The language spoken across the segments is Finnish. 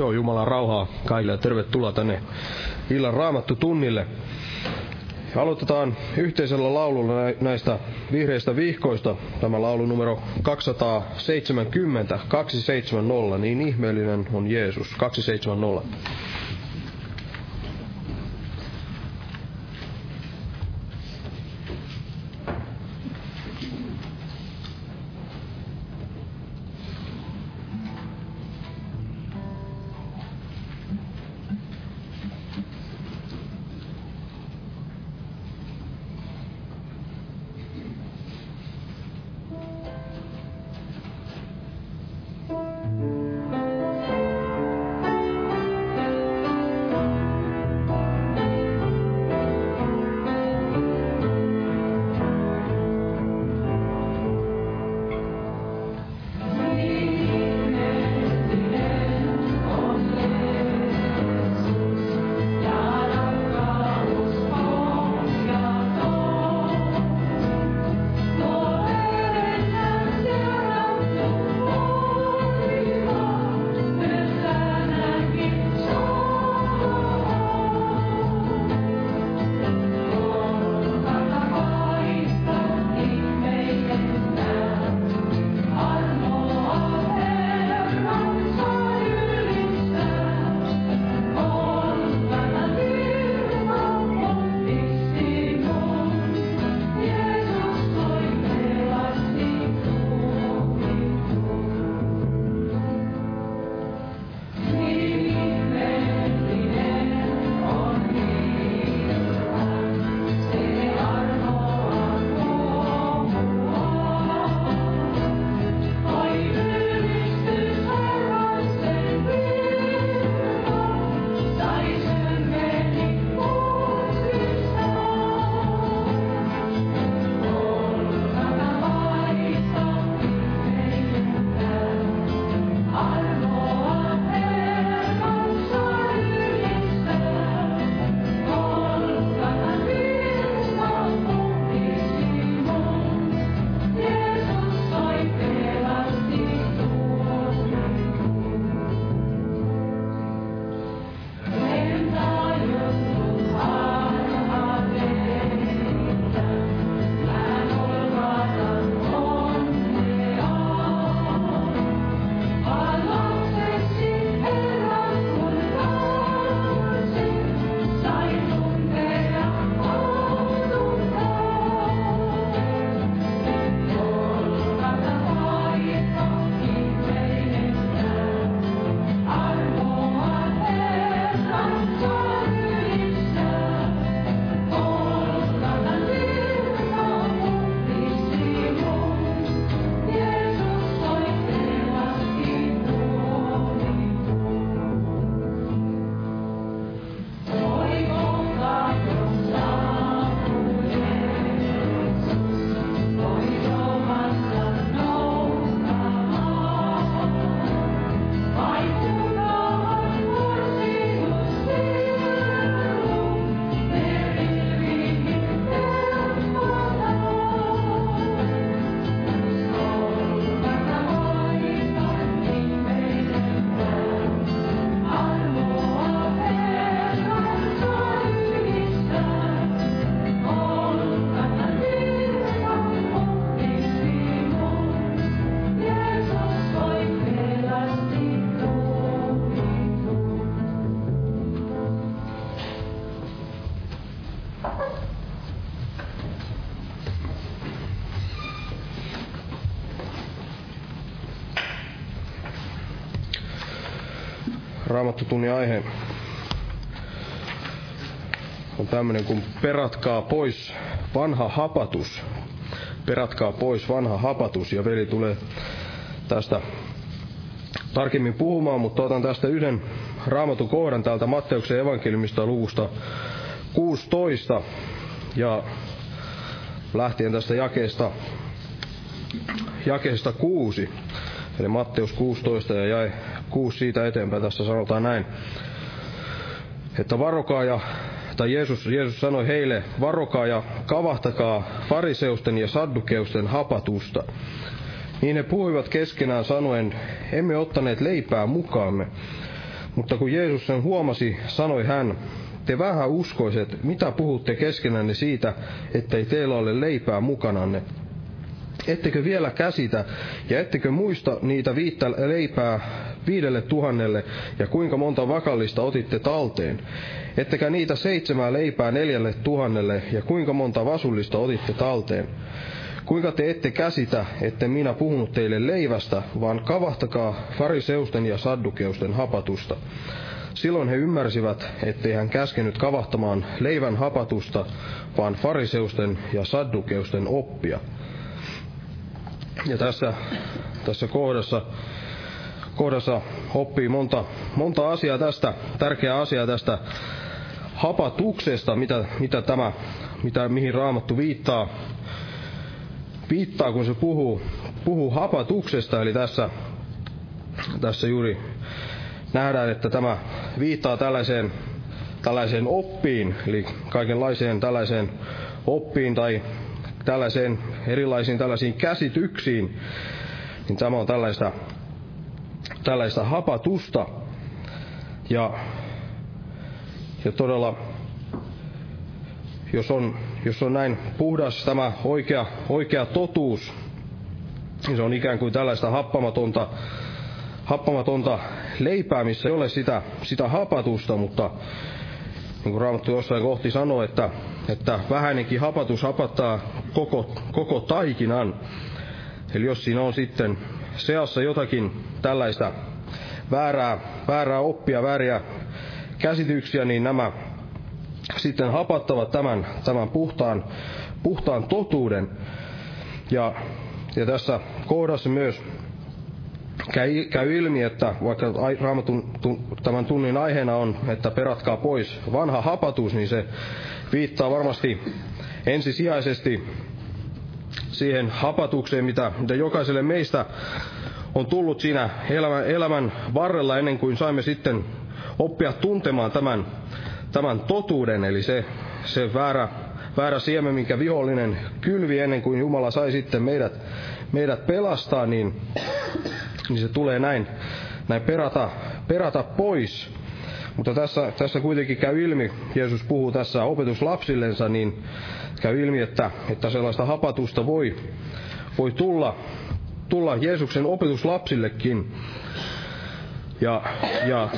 Joo, Jumalan rauhaa kaikille ja tervetuloa tänne illan raamattu tunnille. Aloitetaan yhteisellä laululla näistä vihreistä vihkoista. Tämä laulu numero 270, 270, niin ihmeellinen on Jeesus, 270. raamattotunnin aihe on tämmöinen kuin peratkaa pois vanha hapatus. Peratkaa pois vanha hapatus. Ja veli tulee tästä tarkemmin puhumaan, mutta otan tästä yhden raamatun kohdan täältä Matteuksen evankeliumista luvusta 16 ja lähtien tästä jakeesta, jakeesta 6, eli Matteus 16 ja jäi 6 siitä eteenpäin, tässä sanotaan näin, että varokaa ja tai Jeesus, Jeesus sanoi heille, varokaa ja kavahtakaa fariseusten ja saddukeusten hapatusta. Niin he puhuivat keskenään sanoen, emme ottaneet leipää mukaamme. Mutta kun Jeesus sen huomasi, sanoi hän, te vähän uskoiset, mitä puhutte keskenänne siitä, ettei teillä ole leipää mukananne? Ettekö vielä käsitä ja ettekö muista niitä viittä leipää viidelle tuhannelle ja kuinka monta vakallista otitte talteen? Ettekä niitä seitsemää leipää neljälle tuhannelle ja kuinka monta vasullista otitte talteen? Kuinka te ette käsitä, että minä puhunut teille leivästä, vaan kavahtakaa fariseusten ja saddukeusten hapatusta. Silloin he ymmärsivät, ettei hän käskenyt kavahtamaan leivän hapatusta, vaan fariseusten ja saddukeusten oppia. Ja tässä, tässä kohdassa, kohdassa oppii monta, monta asiaa tästä, tärkeää asiaa tästä hapatuksesta, mitä, mitä tämä, mitä, mihin Raamattu viittaa, viittaa, kun se puhuu, puhuu hapatuksesta, eli tässä, tässä juuri nähdään, että tämä viittaa tällaiseen, tällaiseen oppiin, eli kaikenlaiseen tällaiseen oppiin tai tällaiseen erilaisiin tällaisiin käsityksiin, niin tämä on tällaista, tällaista hapatusta. Ja, ja todella, jos on, jos on näin puhdas tämä oikea, oikea totuus, niin se on ikään kuin tällaista happamatonta, happamatonta leipää, missä ei ole sitä, sitä hapatusta, mutta niin kuin Raamattu jossain kohti sanoo, että, että vähäinenkin hapatus hapattaa koko, koko taikinan. Eli jos siinä on sitten seassa jotakin tällaista väärää, väärää oppia, vääriä käsityksiä, niin nämä sitten hapattavat tämän, tämän puhtaan, puhtaan totuuden. Ja, ja tässä kohdassa myös käy, käy ilmi, että vaikka raamatun tämän tunnin aiheena on, että peratkaa pois vanha hapatus, niin se viittaa varmasti ensisijaisesti siihen hapatukseen, mitä, mitä jokaiselle meistä on tullut siinä elämän, elämän varrella ennen kuin saimme sitten oppia tuntemaan tämän, tämän totuuden, eli se, se väärä, väärä siemen, minkä vihollinen kylvi ennen kuin Jumala sai sitten meidät, meidät pelastaa, niin niin se tulee näin, näin perata, perata pois. Mutta tässä, tässä kuitenkin käy ilmi, Jeesus puhuu tässä opetuslapsillensa, niin käy ilmi, että, että sellaista hapatusta voi, voi tulla, tulla Jeesuksen opetuslapsillekin. Ja, ja,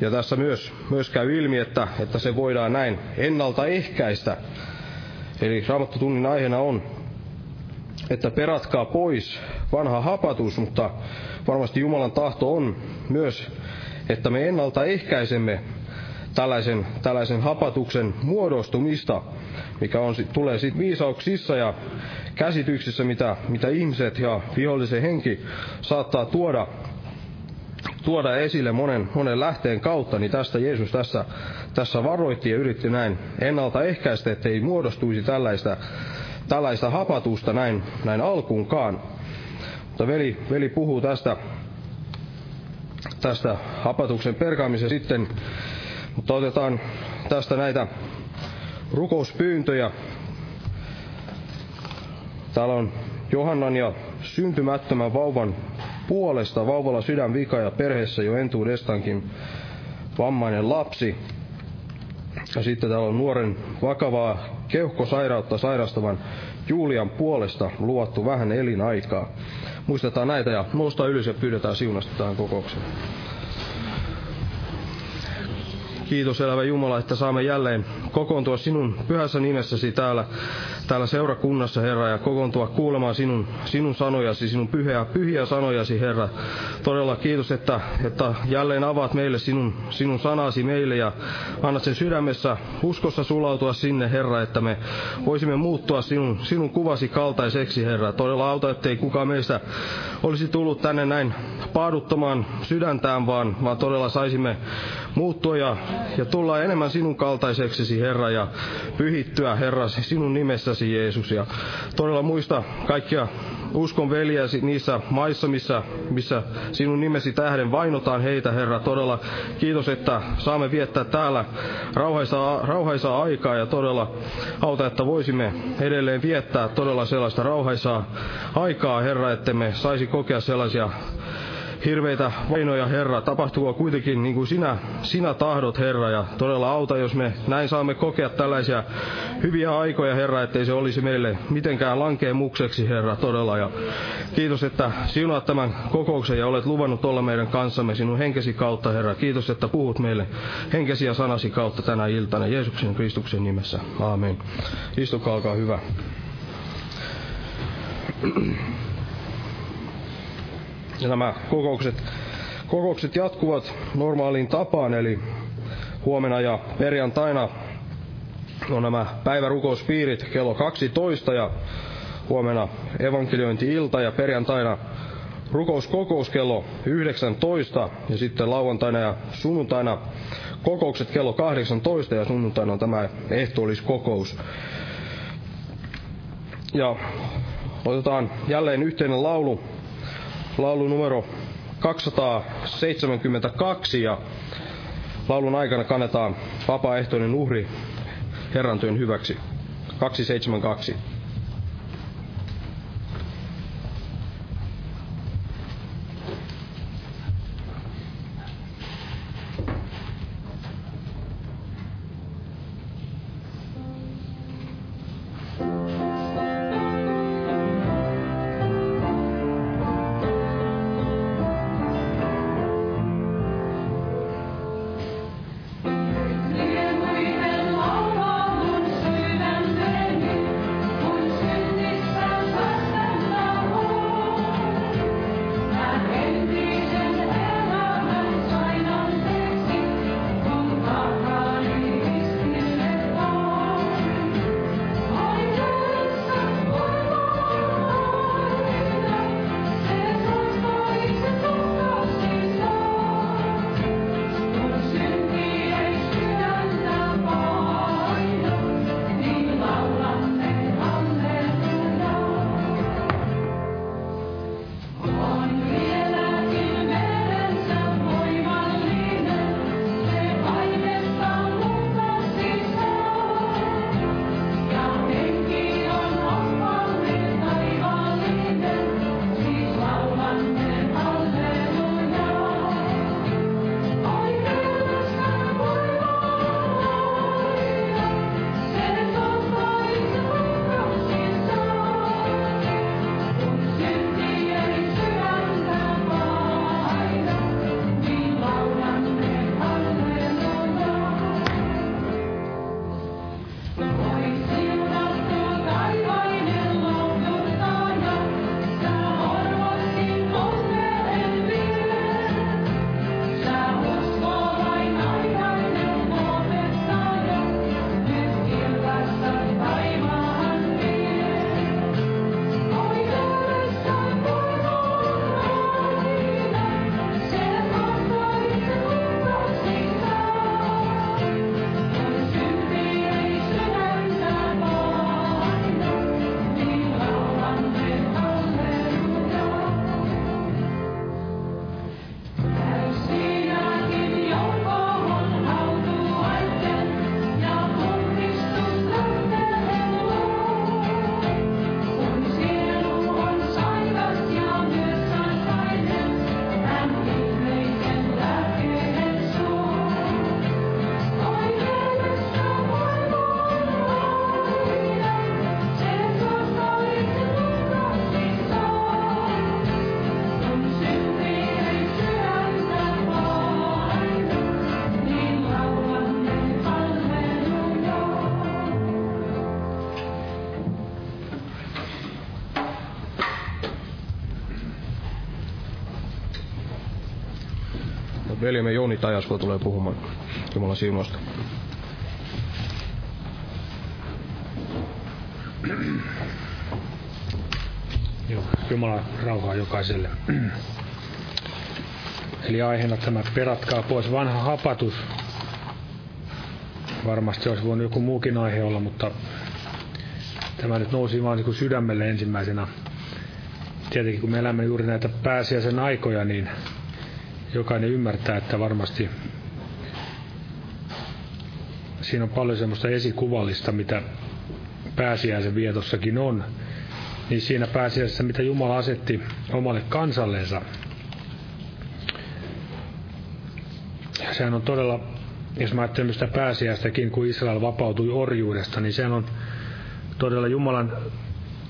ja tässä myös, myös käy ilmi, että, että se voidaan näin ennaltaehkäistä. Eli raamattotunnin aiheena on, että peratkaa pois vanha hapatus, mutta varmasti Jumalan tahto on myös, että me ennaltaehkäisemme tällaisen, tällaisen hapatuksen muodostumista, mikä on, tulee sitten viisauksissa ja käsityksissä, mitä, mitä ihmiset ja vihollisen henki saattaa tuoda, tuoda esille monen, monen lähteen kautta, niin tästä Jeesus tässä, tässä varoitti ja yritti näin ennaltaehkäistä, ettei muodostuisi tällaista, tällaista hapatusta näin, näin alkuunkaan. Mutta veli, veli puhuu tästä, tästä hapatuksen perkaamisen sitten, mutta otetaan tästä näitä rukouspyyntöjä. Täällä on Johannan ja syntymättömän vauvan puolesta vauvalla sydänvika ja perheessä jo entuudestankin vammainen lapsi. Ja sitten täällä on nuoren vakavaa keuhkosairautta sairastavan Julian puolesta luvattu vähän elinaikaa. Muistetaan näitä ja noustaan ylös ja pyydetään siunasta tähän kokoukseen. Kiitos elävä Jumala, että saamme jälleen kokoontua sinun pyhässä nimessäsi täällä, täällä seurakunnassa, Herra, ja kokoontua kuulemaan sinun, sinun sanojasi, sinun pyhiä, pyhiä sanojasi, Herra. Todella kiitos, että, että jälleen avaat meille sinun, sinun sanasi meille ja annat sen sydämessä uskossa sulautua sinne, Herra, että me voisimme muuttua sinun, sinun kuvasi kaltaiseksi, Herra. Todella auta, ettei kukaan meistä olisi tullut tänne näin paaduttamaan sydäntään, vaan, vaan todella saisimme muuttua ja, ja tulla enemmän sinun kaltaiseksesi, Herra, ja pyhittyä, Herra, sinun nimessäsi, Jeesus. Ja todella muista kaikkia uskon veljäsi niissä maissa, missä, missä sinun nimesi tähden vainotaan heitä, Herra. Todella kiitos, että saamme viettää täällä rauhaisaa, rauhaisaa aikaa ja todella auta, että voisimme edelleen viettää todella sellaista rauhaisaa aikaa, Herra, että me saisi kokea sellaisia hirveitä vainoja, Herra. Tapahtuko kuitenkin niin kuin sinä, sinä tahdot, Herra, ja todella auta, jos me näin saamme kokea tällaisia hyviä aikoja, Herra, ettei se olisi meille mitenkään lankeemukseksi, Herra, todella. Ja kiitos, että siunaat tämän kokouksen ja olet luvannut olla meidän kanssamme sinun henkesi kautta, Herra. Kiitos, että puhut meille henkesi ja sanasi kautta tänä iltana Jeesuksen Kristuksen nimessä. Aamen. Istukaa, olkaa hyvä. Ja nämä kokoukset, kokoukset jatkuvat normaaliin tapaan, eli huomenna ja perjantaina on nämä päivärukouspiirit kello 12 ja huomenna evankeliointi-ilta ja perjantaina rukouskokous kello 19 ja sitten lauantaina ja sunnuntaina kokoukset kello 18 ja sunnuntaina on tämä ehtoolliskokous. Ja otetaan jälleen yhteinen laulu, laulu numero 272 ja laulun aikana kannetaan vapaaehtoinen uhri Herran työn hyväksi. 272. veljemme Joni Tajasko tulee puhumaan Jumalan siunosta. Joo, Jumala rauhaa jokaiselle. Eli aiheena tämä peratkaa pois vanha hapatus. Varmasti olisi voinut joku muukin aihe olla, mutta tämä nyt nousi vaan niin sydämelle ensimmäisenä. Tietenkin kun me elämme juuri näitä pääsiäisen aikoja, niin jokainen ymmärtää, että varmasti siinä on paljon semmoista esikuvallista, mitä pääsiäisen vietossakin on, niin siinä pääsiäisessä, mitä Jumala asetti omalle kansallensa, sehän on todella, jos mä ajattelen sitä pääsiäistäkin, kun Israel vapautui orjuudesta, niin sehän on todella Jumalan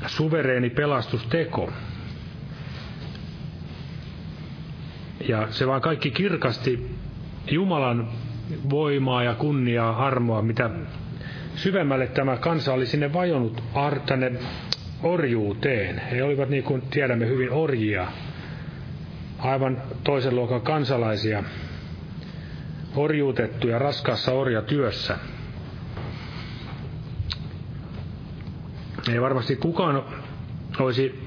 suvereeni pelastusteko. Ja se vaan kaikki kirkasti Jumalan voimaa ja kunniaa, armoa, mitä syvemmälle tämä kansa oli sinne vajonnut ar- tänne orjuuteen. He olivat niin kuin tiedämme hyvin orjia, aivan toisen luokan kansalaisia, orjuutettuja raskaassa orjatyössä. Ei varmasti kukaan olisi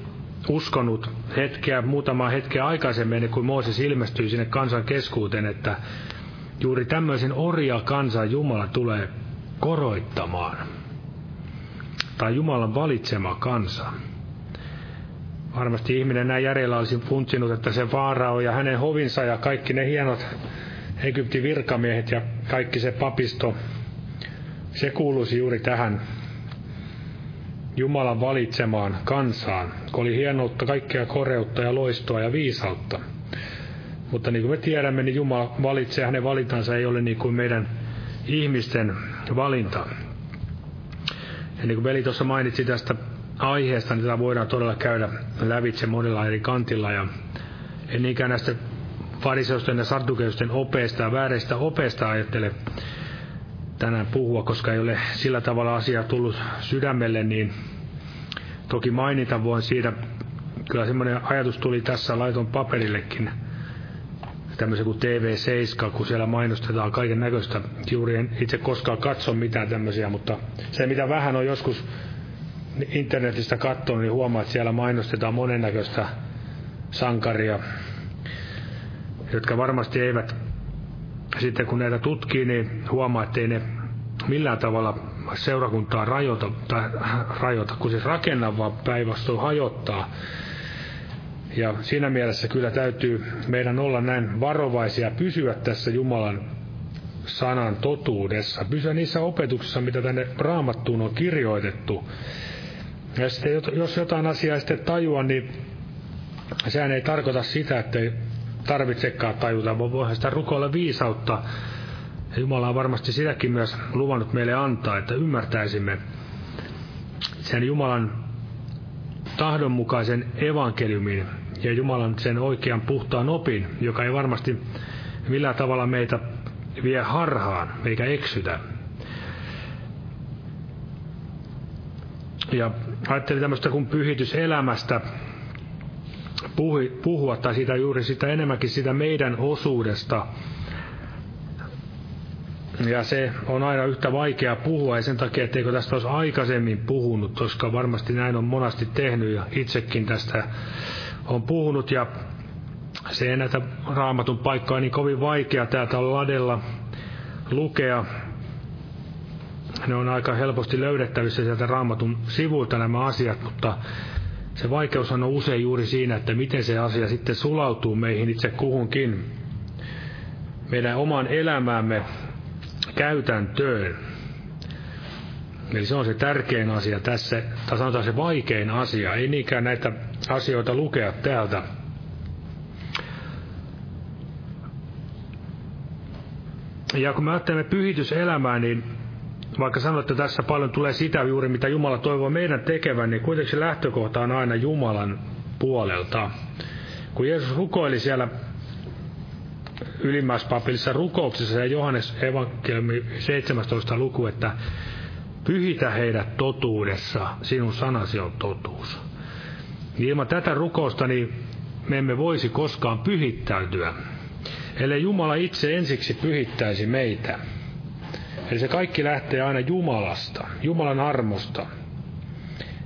uskonut hetkeä, muutamaa hetkeä aikaisemmin, kun Mooses ilmestyi sinne kansan keskuuteen, että juuri tämmöisen orja kansan Jumala tulee koroittamaan. Tai Jumalan valitsema kansa. Varmasti ihminen näin järjellä olisi funtsinut, että se Faarao ja hänen hovinsa ja kaikki ne hienot Egyptin virkamiehet ja kaikki se papisto, se kuuluisi juuri tähän Jumalan valitsemaan kansaan, kun oli hienoutta, kaikkea koreutta ja loistoa ja viisautta. Mutta niin kuin me tiedämme, niin Jumala valitsee, hänen valintansa ei ole niin kuin meidän ihmisten valinta. Ja niin kuin veli tuossa mainitsi tästä aiheesta, niin tätä voidaan todella käydä lävitse monella eri kantilla. Ja en niinkään näistä fariseusten ja saddukeusten opeista ja vääreistä opeista ajattele tänään puhua, koska ei ole sillä tavalla asia tullut sydämelle, niin toki mainita voin siitä, kyllä semmoinen ajatus tuli tässä laiton paperillekin, tämmöisen kuin TV7, kun siellä mainostetaan kaiken näköistä. Juuri en itse koskaan katso mitään tämmöisiä, mutta se mitä vähän on joskus internetistä katsonut, niin huomaa, että siellä mainostetaan monennäköistä sankaria, jotka varmasti eivät sitten kun näitä tutkii, niin huomaa, että ei ne millään tavalla seurakuntaa rajoita, tai rajoita kun siis rakenna, vaan päinvastoin hajottaa. Ja siinä mielessä kyllä täytyy meidän olla näin varovaisia, pysyä tässä Jumalan sanan totuudessa, pysyä niissä opetuksissa, mitä tänne raamattuun on kirjoitettu. Ja sitten jos jotain asiaa sitten tajua, niin sehän ei tarkoita sitä, että tarvitsekaan tajuta, vaan voihan sitä rukoilla viisautta. Ja Jumala on varmasti sitäkin myös luvannut meille antaa, että ymmärtäisimme sen Jumalan tahdonmukaisen evankeliumin ja Jumalan sen oikean puhtaan opin, joka ei varmasti millään tavalla meitä vie harhaan eikä eksytä. Ja ajattelin tämmöistä kuin pyhityselämästä, puhua, tai sitä juuri sitä enemmänkin sitä meidän osuudesta. Ja se on aina yhtä vaikea puhua, ja sen takia, etteikö tästä olisi aikaisemmin puhunut, koska varmasti näin on monasti tehnyt, ja itsekin tästä on puhunut, ja se ei näitä raamatun paikkaa niin kovin vaikea täältä ladella lukea. Ne on aika helposti löydettävissä sieltä raamatun sivuilta nämä asiat, mutta se vaikeus on usein juuri siinä, että miten se asia sitten sulautuu meihin itse kuhunkin, meidän oman elämäämme käytäntöön. Eli se on se tärkein asia tässä, tai sanotaan se vaikein asia, ei niinkään näitä asioita lukea täältä. Ja kun me ajattelemme pyhityselämää, niin vaikka sanoit, että tässä paljon tulee sitä juuri, mitä Jumala toivoo meidän tekevän, niin kuitenkin se lähtökohta on aina Jumalan puolelta. Kun Jeesus rukoili siellä ylimmäispapillissa rukouksessa ja Johannes evankeliumi 17. luku, että pyhitä heidät totuudessa, sinun sanasi on totuus. Niin ilman tätä rukousta niin me emme voisi koskaan pyhittäytyä, ellei Jumala itse ensiksi pyhittäisi meitä. Eli se kaikki lähtee aina Jumalasta, Jumalan armosta.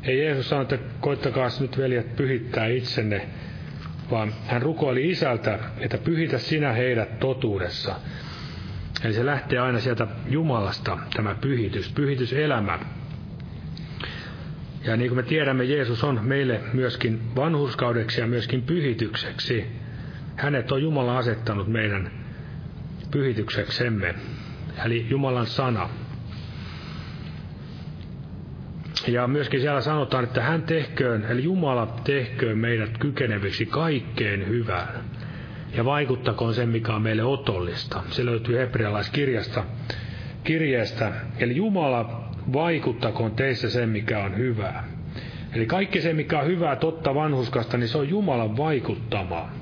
Ei Jeesus sano, että koittakaa nyt veljet pyhittää itsenne, vaan hän rukoili isältä, että pyhitä sinä heidät totuudessa. Eli se lähtee aina sieltä Jumalasta, tämä pyhitys, pyhityselämä. Ja niin kuin me tiedämme, Jeesus on meille myöskin vanhuskaudeksi ja myöskin pyhitykseksi. Hänet on Jumala asettanut meidän pyhitykseksemme eli Jumalan sana. Ja myöskin siellä sanotaan, että hän tehköön, eli Jumala tehköön meidät kykeneviksi kaikkeen hyvään. ja vaikuttakoon sen, mikä on meille otollista. Se löytyy hebrealaiskirjasta kirjeestä. Eli Jumala vaikuttakoon teissä sen, mikä on hyvää. Eli kaikki se, mikä on hyvää, totta, vanhuskasta, niin se on Jumalan vaikuttamaa.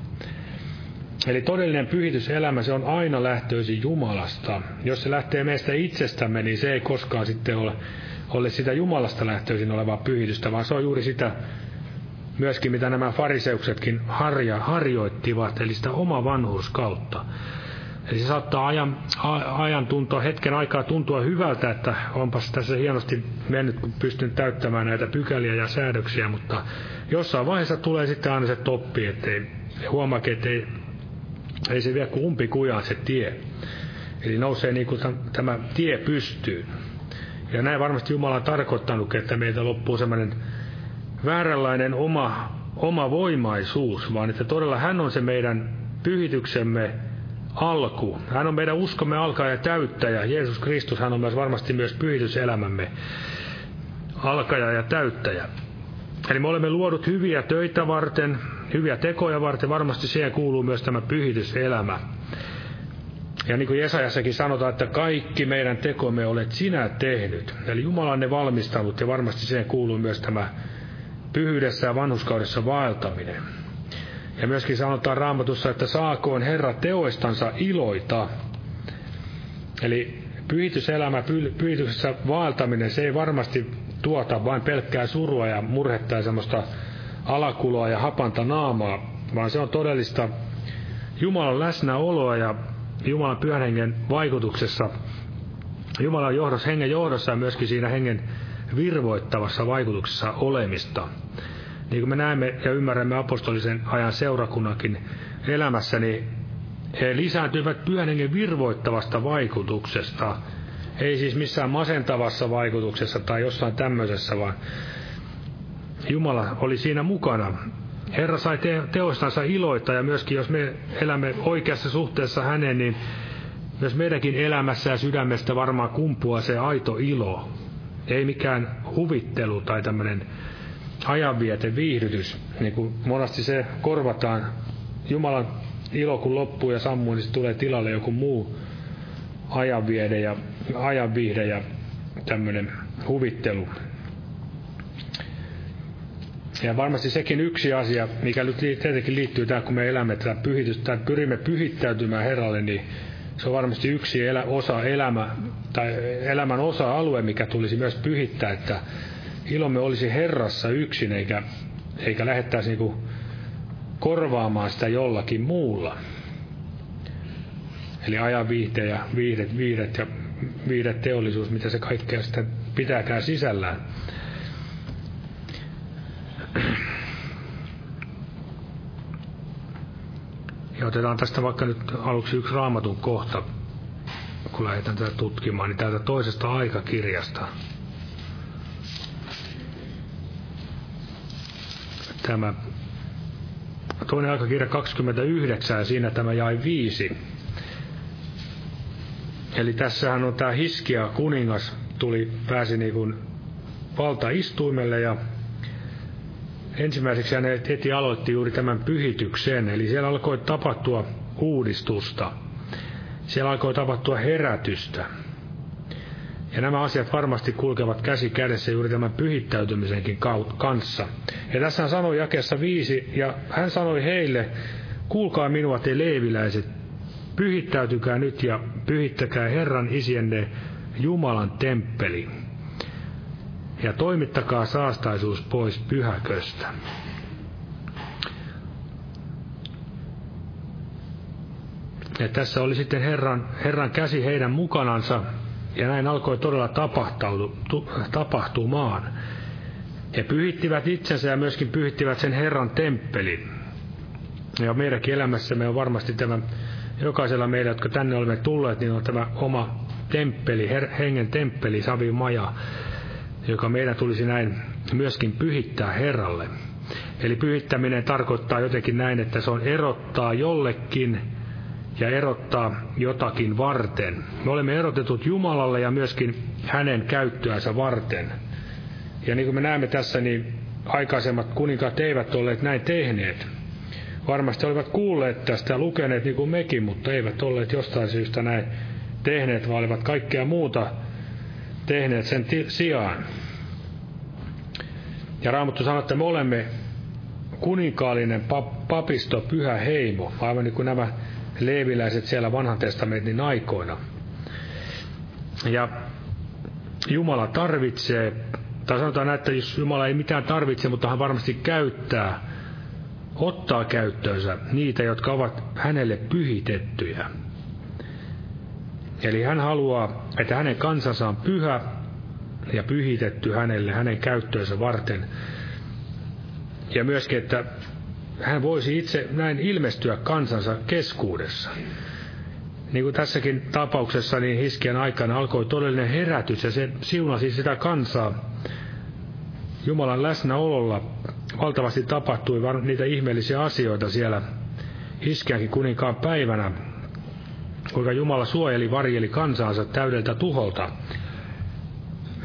Eli todellinen pyhityselämä, se on aina lähtöisin Jumalasta. Jos se lähtee meistä itsestämme, niin se ei koskaan sitten ole, ole sitä Jumalasta lähtöisin olevaa pyhitystä, vaan se on juuri sitä myöskin, mitä nämä fariseuksetkin harja, harjoittivat, eli sitä oma vanhurskautta. Eli se saattaa ajan, ajan tuntua, hetken aikaa tuntua hyvältä, että onpas tässä hienosti mennyt, kun pystyn täyttämään näitä pykäliä ja säädöksiä, mutta jossain vaiheessa tulee sitten aina se toppi, ettei huomaakin, että ei, se vie kuin umpikujaan se tie. Eli nousee niin kuin tämä tie pystyy. Ja näin varmasti Jumala on tarkoittanut, että meiltä loppuu semmoinen vääränlainen oma, oma voimaisuus, vaan että todella hän on se meidän pyhityksemme alku. Hän on meidän uskomme alkaja ja täyttäjä. Jeesus Kristus, hän on myös varmasti myös pyhityselämämme alkaja ja täyttäjä. Eli me olemme luodut hyviä töitä varten, hyviä tekoja varten, varmasti siihen kuuluu myös tämä pyhityselämä. Ja niin kuin Jesajassakin sanotaan, että kaikki meidän tekomme olet sinä tehnyt. Eli Jumala on ne valmistanut ja varmasti siihen kuuluu myös tämä pyhyydessä ja vanhuskaudessa vaeltaminen. Ja myöskin sanotaan raamatussa, että saakoon Herra teoistansa iloita. Eli pyhityselämä, pyhityksessä vaeltaminen, se ei varmasti tuota vain pelkkää surua ja murhetta ja semmoista alakuloa ja hapanta naamaa, vaan se on todellista Jumalan läsnäoloa ja Jumalan pyhän hengen vaikutuksessa, Jumalan johdossa, hengen johdossa ja myöskin siinä hengen virvoittavassa vaikutuksessa olemista niin kuin me näemme ja ymmärrämme apostolisen ajan seurakunnankin elämässä, niin he lisääntyvät pyhän hengen virvoittavasta vaikutuksesta. Ei siis missään masentavassa vaikutuksessa tai jossain tämmöisessä, vaan Jumala oli siinä mukana. Herra sai te- teoistansa iloita ja myöskin jos me elämme oikeassa suhteessa häneen, niin myös meidänkin elämässä ja sydämestä varmaan kumpuaa se aito ilo. Ei mikään huvittelu tai tämmöinen ajanviete, viihdytys, niin kuin monasti se korvataan Jumalan ilo kun loppuu ja sammuu, niin tulee tilalle joku muu ajanviede ja ajanviihde ja tämmöinen huvittelu. Ja varmasti sekin yksi asia, mikä nyt tietenkin liittyy tähän, kun me elämme tätä pyhitystä, tai pyrimme pyhittäytymään Herralle, niin se on varmasti yksi elä, osa elämä, tai elämän osa-alue, mikä tulisi myös pyhittää, että ilomme olisi Herrassa yksin, eikä, eikä lähettäisi niin korvaamaan sitä jollakin muulla. Eli ajan viihde ja viihdet, viihdet ja viihdet teollisuus, mitä se kaikkea sitten pitääkään sisällään. Ja otetaan tästä vaikka nyt aluksi yksi raamatun kohta, kun lähdetään tätä tutkimaan, niin täältä toisesta aikakirjasta. tämä toinen aikakirja 29 ja siinä tämä jäi viisi. Eli tässähän on tämä Hiskia kuningas tuli, pääsi niin kuin valtaistuimelle ja ensimmäiseksi hän heti aloitti juuri tämän pyhityksen, eli siellä alkoi tapahtua uudistusta. Siellä alkoi tapahtua herätystä. Ja nämä asiat varmasti kulkevat käsi kädessä juuri tämän pyhittäytymisenkin kanssa. Ja tässä hän sanoi jakessa viisi, ja hän sanoi heille, kuulkaa minua te leiviläiset, pyhittäytykää nyt ja pyhittäkää Herran isienne Jumalan temppeli. Ja toimittakaa saastaisuus pois pyhäköstä. Ja tässä oli sitten Herran, Herran käsi heidän mukanansa, ja näin alkoi todella tapahtumaan. He pyhittivät itsensä ja myöskin pyhittivät sen Herran temppelin. Ja meidänkin elämässämme on varmasti tämä, jokaisella meillä, jotka tänne olemme tulleet, niin on tämä oma temppeli, her, hengen temppeli, savimaja, joka meidän tulisi näin myöskin pyhittää Herralle. Eli pyhittäminen tarkoittaa jotenkin näin, että se on erottaa jollekin ja erottaa jotakin varten. Me olemme erotetut Jumalalle ja myöskin hänen käyttöänsä varten. Ja niin kuin me näemme tässä, niin aikaisemmat kuninkaat eivät olleet näin tehneet. varmasti olivat kuulleet tästä ja lukeneet niin kuin mekin, mutta eivät olleet jostain syystä näin tehneet, vaan olivat kaikkea muuta tehneet sen sijaan. Ja Raamattu sanoo, että me olemme kuninkaallinen pap- papisto, pyhä heimo, aivan niin kuin nämä leeviläiset siellä vanhan testamentin aikoina. Ja Jumala tarvitsee, tai sanotaan että jos Jumala ei mitään tarvitse, mutta hän varmasti käyttää, ottaa käyttöönsä niitä, jotka ovat hänelle pyhitettyjä. Eli hän haluaa, että hänen kansansa on pyhä ja pyhitetty hänelle, hänen käyttöönsä varten. Ja myöskin, että hän voisi itse näin ilmestyä kansansa keskuudessa. Niin kuin tässäkin tapauksessa, niin Hiskian aikana alkoi todellinen herätys ja se siunasi sitä kansaa. Jumalan läsnäololla valtavasti tapahtui niitä ihmeellisiä asioita siellä Hiskiankin kuninkaan päivänä, kuinka Jumala suojeli, varjeli kansaansa täydeltä tuholta.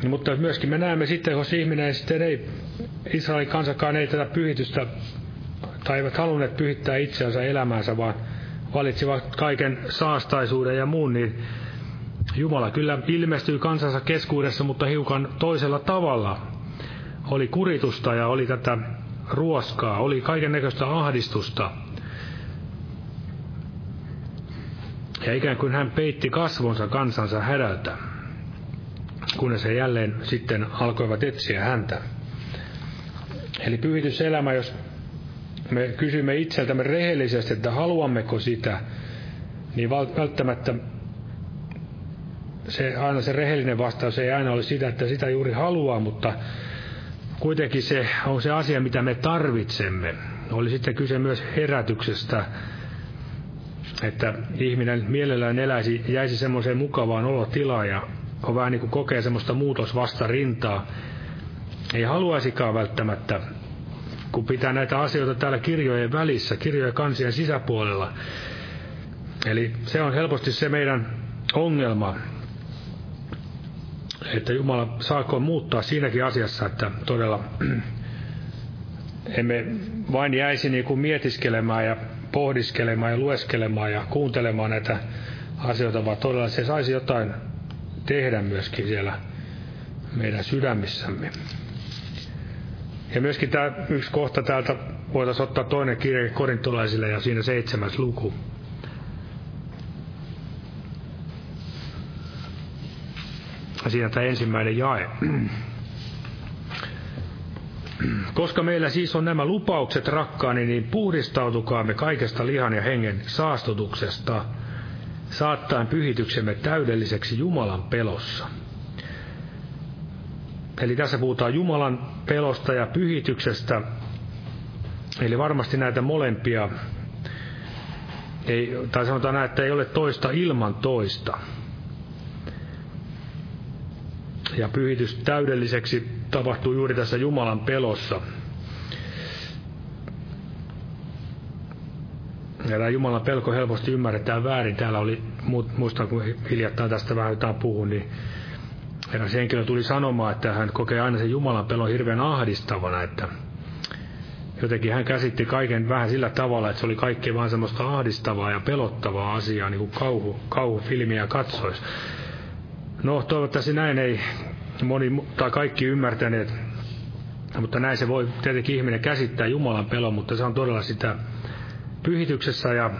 Mutta myöskin me näemme sitten, jos ihminen sitten ei, Israelin kansakaan ei tätä pyhitystä, tai eivät halunneet pyhittää itseänsä elämäänsä, vaan valitsivat kaiken saastaisuuden ja muun, niin Jumala kyllä ilmestyi kansansa keskuudessa, mutta hiukan toisella tavalla. Oli kuritusta ja oli tätä ruoskaa, oli kaiken näköistä ahdistusta. Ja ikään kuin hän peitti kasvonsa kansansa hädältä, kunnes he jälleen sitten alkoivat etsiä häntä. Eli pyhityselämä, jos me kysymme itseltämme rehellisesti, että haluammeko sitä, niin välttämättä se, aina se rehellinen vastaus ei aina ole sitä, että sitä juuri haluaa, mutta kuitenkin se on se asia, mitä me tarvitsemme. Oli sitten kyse myös herätyksestä, että ihminen mielellään eläisi, jäisi semmoiseen mukavaan olotilaan ja on vähän niin kuin kokee semmoista muutosvastarintaa. Ei haluaisikaan välttämättä, kun pitää näitä asioita täällä kirjojen välissä, kirjojen kansien sisäpuolella. Eli se on helposti se meidän ongelma, että Jumala saako muuttaa siinäkin asiassa, että todella emme vain jäisi niin kuin mietiskelemään ja pohdiskelemaan ja lueskelemaan ja kuuntelemaan näitä asioita, vaan todella se saisi jotain tehdä myöskin siellä meidän sydämissämme. Ja myöskin tämä yksi kohta täältä voitaisiin ottaa toinen kirja korintolaisille ja siinä seitsemäs luku. Siinä tämä ensimmäinen jae. Koska meillä siis on nämä lupaukset rakkaani, niin puhdistautukaamme kaikesta lihan ja hengen saastutuksesta, saattaen pyhityksemme täydelliseksi Jumalan pelossa. Eli tässä puhutaan Jumalan pelosta ja pyhityksestä. Eli varmasti näitä molempia, ei, tai sanotaan näin, että ei ole toista ilman toista. Ja pyhitys täydelliseksi tapahtuu juuri tässä Jumalan pelossa. Ja tämä Jumalan pelko helposti ymmärretään väärin. Täällä oli, muistan kun hiljattain tästä vähän jotain puhun, niin eräs henkilö tuli sanomaan, että hän kokee aina sen Jumalan pelon hirveän ahdistavana, että jotenkin hän käsitti kaiken vähän sillä tavalla, että se oli kaikki vaan semmoista ahdistavaa ja pelottavaa asiaa, niin kuin kauhu, kauhufilmiä katsoisi. No, toivottavasti näin ei moni tai kaikki ymmärtäneet, mutta näin se voi tietenkin ihminen käsittää Jumalan pelon, mutta se on todella sitä pyhityksessä ja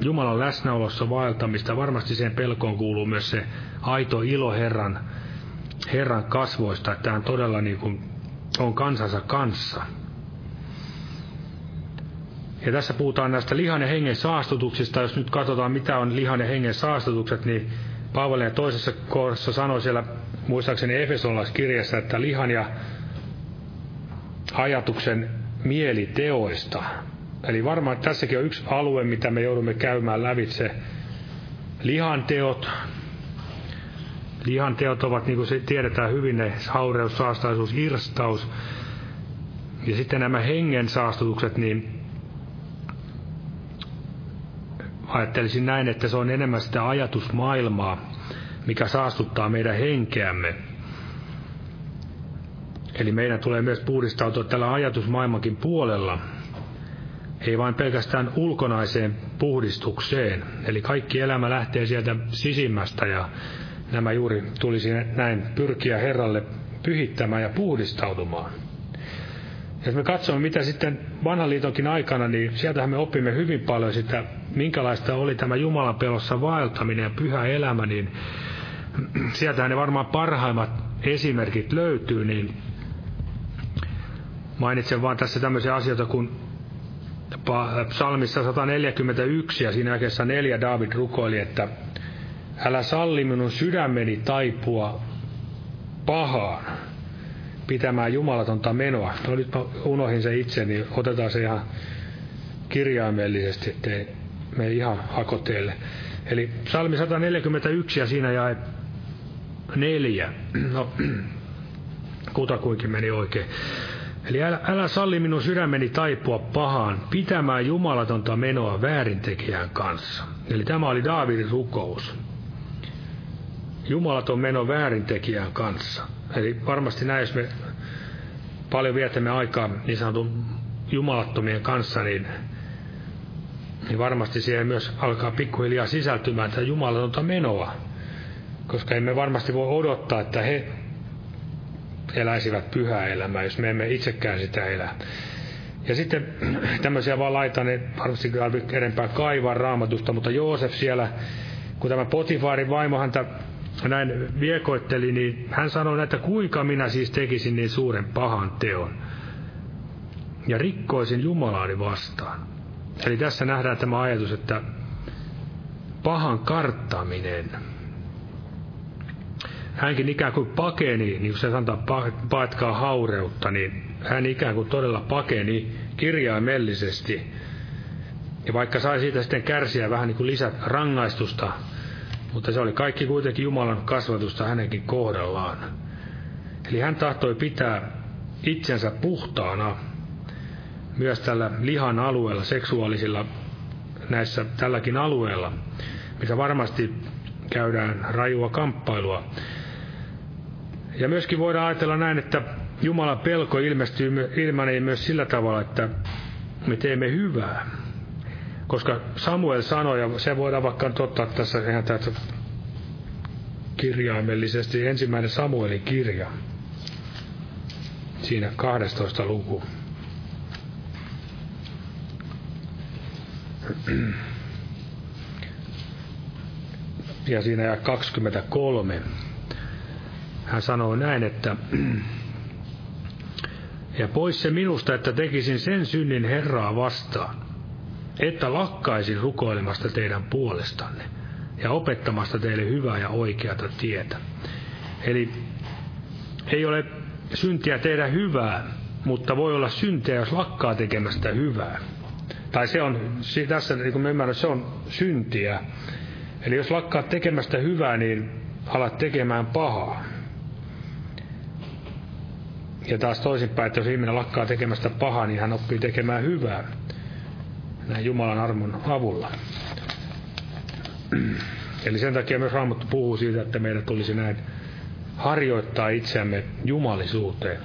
Jumalan läsnäolossa vaeltamista. Varmasti sen pelkoon kuuluu myös se aito ilo Herran, Herran kasvoista, että hän todella niin kuin on kansansa kanssa. Ja tässä puhutaan näistä lihan ja hengen saastutuksista. Jos nyt katsotaan, mitä on lihan ja hengen saastutukset, niin Paavali toisessa kohdassa sanoi siellä, muistaakseni Efesolaiskirjassa, että lihan ja ajatuksen mieliteoista. Eli varmaan tässäkin on yksi alue, mitä me joudumme käymään lävitse. Lihan teot. Lihan teot ovat, niin kuin tiedetään hyvin, ne haureus, saastaisuus, irstaus. Ja sitten nämä hengen saastutukset, niin ajattelisin näin, että se on enemmän sitä ajatusmaailmaa, mikä saastuttaa meidän henkeämme. Eli meidän tulee myös puhdistautua tällä ajatusmaailmankin puolella. ei vain pelkästään ulkonaiseen puhdistukseen. Eli kaikki elämä lähtee sieltä sisimmästä ja nämä juuri tulisi näin pyrkiä Herralle pyhittämään ja puhdistautumaan. Jos me katsomme, mitä sitten vanhan liitonkin aikana, niin sieltähän me opimme hyvin paljon sitä, minkälaista oli tämä Jumalan pelossa vaeltaminen ja pyhä elämä, niin sieltähän ne varmaan parhaimmat esimerkit löytyy, niin mainitsen vaan tässä tämmöisiä asioita kuin psalmissa 141 ja siinä jälkeessä neljä David rukoili, että älä salli minun sydämeni taipua pahaan pitämään jumalatonta menoa. No nyt mä unohin se itse, niin otetaan se ihan kirjaimellisesti, ettei me ihan hakoteelle. Eli psalmi 141 ja siinä jäi neljä. No, kutakuinkin meni oikein. Eli älä, älä salli minun sydämeni taipua pahaan, pitämään jumalatonta menoa väärintekijän kanssa. Eli tämä oli Daavidin rukous. Jumalaton meno väärintekijän kanssa. Eli varmasti näin, jos me paljon vietämme aikaa niin sanotun jumalattomien kanssa, niin, niin varmasti siihen myös alkaa pikkuhiljaa sisältymään tätä jumalatonta menoa. Koska emme varmasti voi odottaa, että he eläisivät pyhää elämää, jos me emme itsekään sitä elä. Ja sitten tämmöisiä vaan laitan, ne varmasti enempää kaivaa raamatusta, mutta Joosef siellä, kun tämä Potifarin vaimo häntä näin viekoitteli, niin hän sanoi, että kuinka minä siis tekisin niin suuren pahan teon ja rikkoisin Jumalaani vastaan. Eli tässä nähdään tämä ajatus, että pahan karttaminen, hänkin ikään kuin pakeni, niin kuin se sanotaan, paetkaa haureutta, niin hän ikään kuin todella pakeni kirjaimellisesti. Ja vaikka sai siitä sitten kärsiä vähän niin kuin lisät rangaistusta, mutta se oli kaikki kuitenkin Jumalan kasvatusta hänenkin kohdallaan. Eli hän tahtoi pitää itsensä puhtaana myös tällä lihan alueella, seksuaalisilla näissä tälläkin alueella, missä varmasti käydään rajua kamppailua. Ja myöskin voidaan ajatella näin, että Jumalan pelko ilmestyy, ilmanee myös sillä tavalla, että me teemme hyvää. Koska Samuel sanoi, ja se voidaan vaikka ottaa tässä ihan tätä kirjaimellisesti, ensimmäinen Samuelin kirja, siinä 12 luku. Ja siinä ja 23. Hän sanoo näin, että ja pois se minusta, että tekisin sen synnin Herraa vastaan, että lakkaisin rukoilemasta teidän puolestanne ja opettamasta teille hyvää ja oikeata tietä. Eli ei ole syntiä tehdä hyvää, mutta voi olla syntiä, jos lakkaa tekemästä hyvää. Tai se on, tässä niin kuin ymmärrän, se on syntiä. Eli jos lakkaat tekemästä hyvää, niin alat tekemään pahaa. Ja taas toisinpäin, että jos ihminen lakkaa tekemästä pahaa, niin hän oppii tekemään hyvää näin Jumalan armon avulla. Eli sen takia myös Raamattu puhuu siitä, että meidän tulisi näin harjoittaa itseämme jumalisuuteen.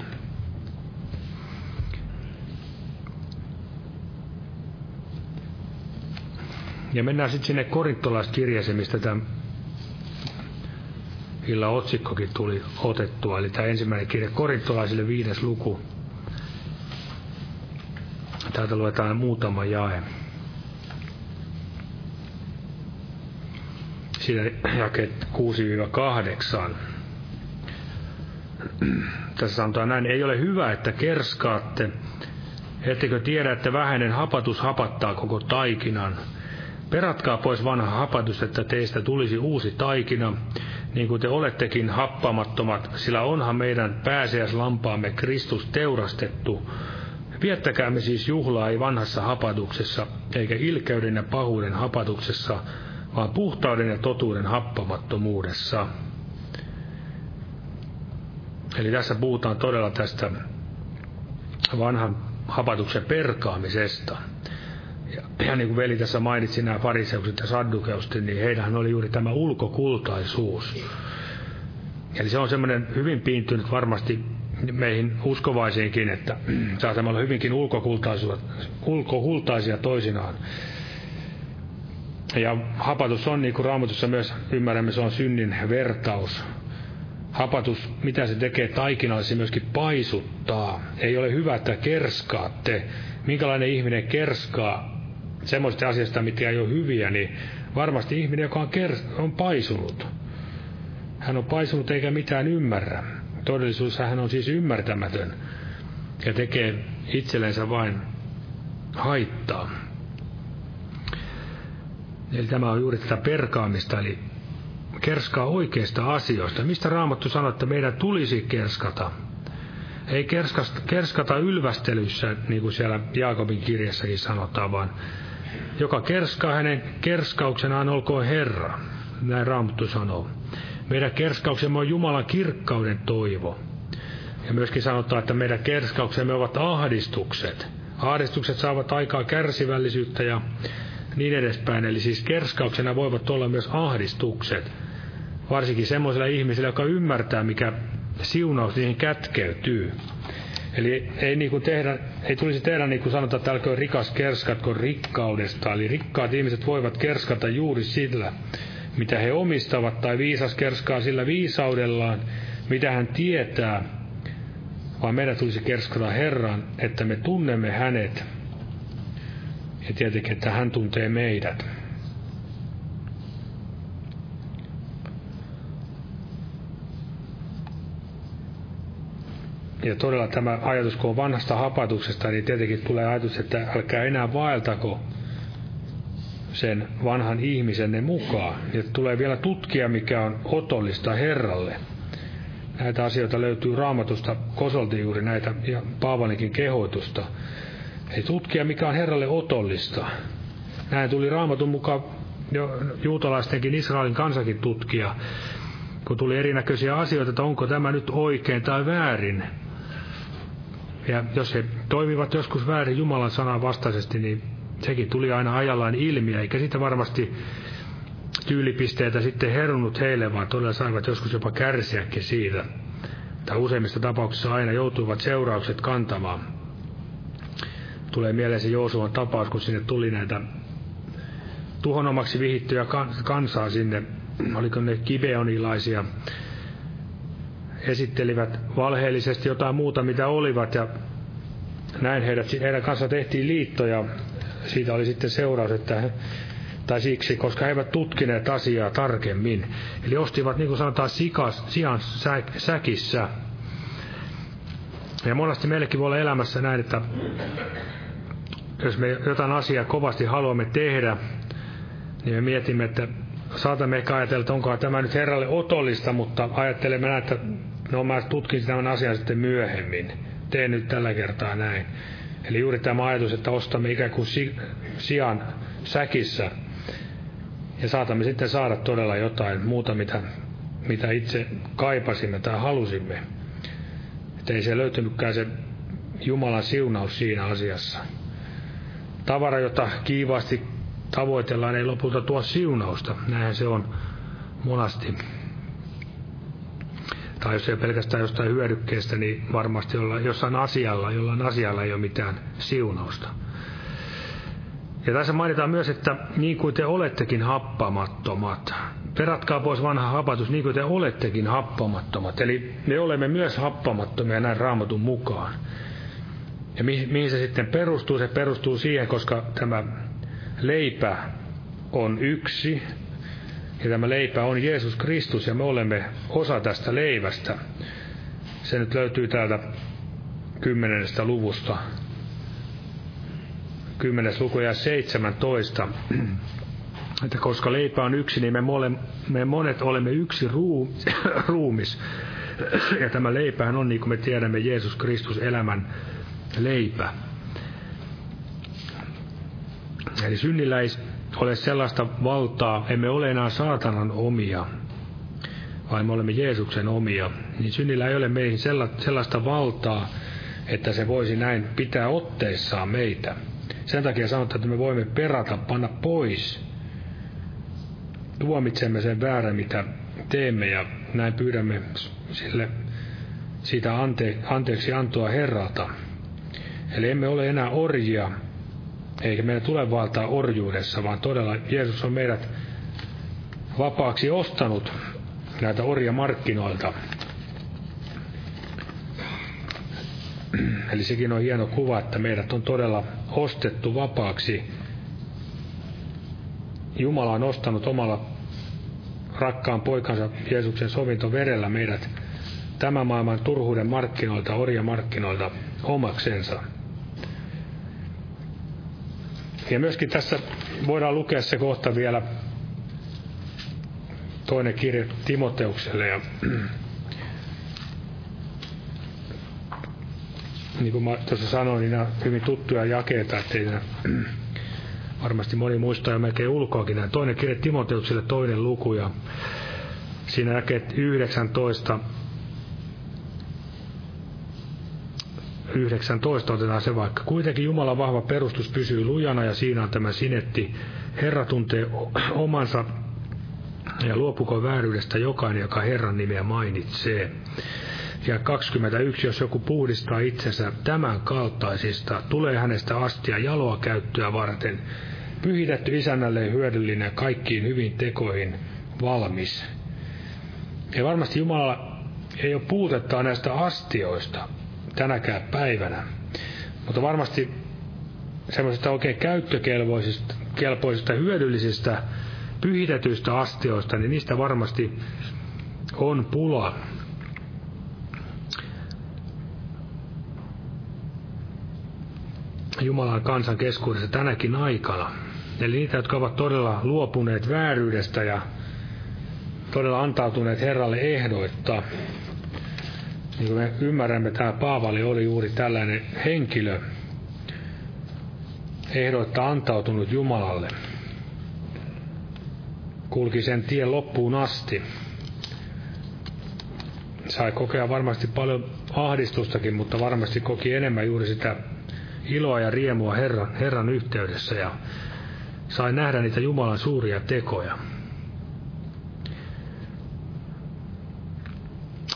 Ja mennään sitten sinne korintolaiskirjeeseen, mistä tämä illan otsikkokin tuli otettua. Eli tämä ensimmäinen kirja korintolaisille viides luku. Täältä luetaan muutama jae. Siinä jakeet 6-8. Tässä sanotaan näin, ei ole hyvä, että kerskaatte, ettekö tiedä, että vähäinen hapatus hapattaa koko taikinan. Peratkaa pois vanha hapatus, että teistä tulisi uusi taikina, niin kuin te olettekin happamattomat, sillä onhan meidän pääsiäislampaamme Kristus teurastettu. Viettäkäämme siis juhlaa ei vanhassa hapatuksessa, eikä ilkeyden ja pahuuden hapatuksessa, vaan puhtauden ja totuuden happamattomuudessa. Eli tässä puhutaan todella tästä vanhan hapatuksen perkaamisesta. Ja, ja niin kuin veli tässä mainitsi nämä fariseukset ja saddukeukset, niin heidän oli juuri tämä ulkokultaisuus. Eli se on semmoinen hyvin piintynyt varmasti meihin uskovaisiinkin, että saatamme olla hyvinkin ulkokultaisia, toisinaan. Ja hapatus on, niin kuin Raamatussa myös ymmärrämme, se on synnin vertaus. Hapatus, mitä se tekee taikinalle, se myöskin paisuttaa. Ei ole hyvä, että kerskaatte. Minkälainen ihminen kerskaa semmoista asiasta, mitkä ei ole hyviä, niin varmasti ihminen, joka on, kers- on paisunut. Hän on paisunut eikä mitään ymmärrä. Todellisuudessa hän on siis ymmärtämätön ja tekee itsellensä vain haittaa. Eli tämä on juuri tätä perkaamista, eli kerskaa oikeista asioista. Mistä Raamattu sanoo, että meidän tulisi kerskata? Ei kerskasta, kerskata ylvästelyssä, niin kuin siellä Jaakobin kirjassakin sanotaan, vaan joka kerskaa hänen kerskauksenaan olkoon Herra. Näin Raamattu sanoo. Meidän kerskauksemme on Jumalan kirkkauden toivo. Ja myöskin sanotaan, että meidän kerskauksemme ovat ahdistukset. Ahdistukset saavat aikaa kärsivällisyyttä ja niin edespäin. Eli siis kerskauksena voivat olla myös ahdistukset. Varsinkin semmoisilla ihmisillä, jotka ymmärtää, mikä siunaus niihin kätkeytyy. Eli ei, niin kuin tehdä, ei tulisi tehdä niin kuin sanotaan, että älköön rikas kerskatko rikkaudesta. Eli rikkaat ihmiset voivat kerskata juuri sillä, mitä he omistavat, tai viisas kerskaa sillä viisaudellaan, mitä hän tietää, vaan meidän tulisi kerskata Herran, että me tunnemme hänet, ja tietenkin, että hän tuntee meidät. Ja todella tämä ajatus, kun on vanhasta hapatuksesta, niin tietenkin tulee ajatus, että älkää enää vaeltako sen vanhan ihmisenne mukaan. Ja tulee vielä tutkia, mikä on otollista Herralle. Näitä asioita löytyy raamatusta kosolti juuri näitä ja Paavalinkin kehoitusta. Eli tutkia, mikä on Herralle otollista. Näin tuli raamatun mukaan jo juutalaistenkin Israelin kansakin tutkia, kun tuli erinäköisiä asioita, että onko tämä nyt oikein tai väärin. Ja jos he toimivat joskus väärin Jumalan sanan vastaisesti, niin sekin tuli aina ajallaan ilmi, eikä siitä varmasti tyylipisteitä sitten herunut heille, vaan todella saivat joskus jopa kärsiäkin siitä. Tai useimmissa tapauksissa aina joutuivat seuraukset kantamaan. Tulee mieleen se Joosuan tapaus, kun sinne tuli näitä tuhonomaksi vihittyjä kansaa sinne, oliko ne kibeonilaisia, esittelivät valheellisesti jotain muuta, mitä olivat, ja näin heidät, heidän kanssa tehtiin liitto, ja siitä oli sitten seuraus, että he, tai siksi, koska he eivät tutkineet asiaa tarkemmin. Eli ostivat, niin kuin sanotaan, sikas, sian sä, säkissä. Ja monesti meillekin voi olla elämässä näin, että jos me jotain asiaa kovasti haluamme tehdä, niin me mietimme, että saatamme ehkä ajatella, että onko tämä nyt Herralle otollista, mutta ajattelemme näin, että no mä tutkin tämän asian sitten myöhemmin. Teen nyt tällä kertaa näin. Eli juuri tämä ajatus, että ostamme ikään kuin si- sian säkissä ja saatamme sitten saada todella jotain muuta, mitä, mitä itse kaipasimme tai halusimme. Että ei se löytynytkään se Jumalan siunaus siinä asiassa. Tavara, jota kiivaasti tavoitellaan, ei lopulta tuo siunausta. Näinhän se on monasti tai jos ei pelkästään jostain hyödykkeestä, niin varmasti olla jossain asialla, jollain asialla ei ole mitään siunausta. Ja tässä mainitaan myös, että niin kuin te olettekin happamattomat. Peratkaa pois vanha hapatus, niin kuin te olettekin happamattomat. Eli me olemme myös happamattomia näin raamatun mukaan. Ja mi- mihin se sitten perustuu? Se perustuu siihen, koska tämä leipä on yksi, ja tämä leipä on Jeesus Kristus ja me olemme osa tästä leivästä. Se nyt löytyy täältä kymmenennestä luvusta. Kymmenes luku ja 17. Että koska leipä on yksi, niin me, mole, me monet olemme yksi ruu, ruumis. Ja tämä leipähän on, niin kuin me tiedämme, Jeesus Kristus elämän leipä. Eli synnillä ei ole sellaista valtaa, emme ole enää saatanan omia, vaan me olemme Jeesuksen omia, niin synnillä ei ole meihin sellaista valtaa, että se voisi näin pitää otteessaan meitä. Sen takia sanotaan, että me voimme perata, panna pois. Tuomitsemme sen väärän, mitä teemme, ja näin pyydämme sille sitä ante, anteeksi antoa Herralta. Eli emme ole enää orjia, eikä meidän tule valtaa orjuudessa, vaan todella Jeesus on meidät vapaaksi ostanut näitä orjamarkkinoilta. Eli sekin on hieno kuva, että meidät on todella ostettu vapaaksi. Jumala on ostanut omalla rakkaan poikansa Jeesuksen sovintoverellä meidät tämän maailman turhuuden markkinoilta, orjamarkkinoilta omaksensa. Ja myöskin tässä voidaan lukea se kohta vielä toinen kirja Timoteukselle. Ja, niin kuin mä tuossa sanoin, niin nämä hyvin tuttuja jakeita, ettei nämä, varmasti moni muistaa jo melkein ulkoakin. Nämä toinen kirja Timoteukselle toinen luku ja siinä jakeet 19 19 otetaan se vaikka. Kuitenkin Jumalan vahva perustus pysyy lujana ja siinä on tämä sinetti. Herra tuntee omansa ja luopuko vääryydestä jokainen, joka Herran nimeä mainitsee. Ja 21, jos joku puhdistaa itsensä tämän kaltaisista, tulee hänestä astia jaloa käyttöä varten, pyhitetty isännälle hyödyllinen kaikkiin hyvin tekoihin valmis. Ja varmasti Jumala ei ole puutetta näistä astioista tänäkään päivänä, mutta varmasti semmoisista oikein käyttökelpoisista, kelpoisista, hyödyllisistä pyhitetyistä astioista, niin niistä varmasti on pula. Jumalan kansan keskuudessa tänäkin aikana. Eli niitä, jotka ovat todella luopuneet vääryydestä ja todella antautuneet Herralle ehdoittaa. Niin kuin me ymmärrämme, tämä Paavali oli juuri tällainen henkilö, ehdoittaa antautunut Jumalalle kulki sen tien loppuun asti. Sai kokea varmasti paljon ahdistustakin, mutta varmasti koki enemmän juuri sitä iloa ja riemua Herran, Herran yhteydessä ja sai nähdä niitä Jumalan suuria tekoja.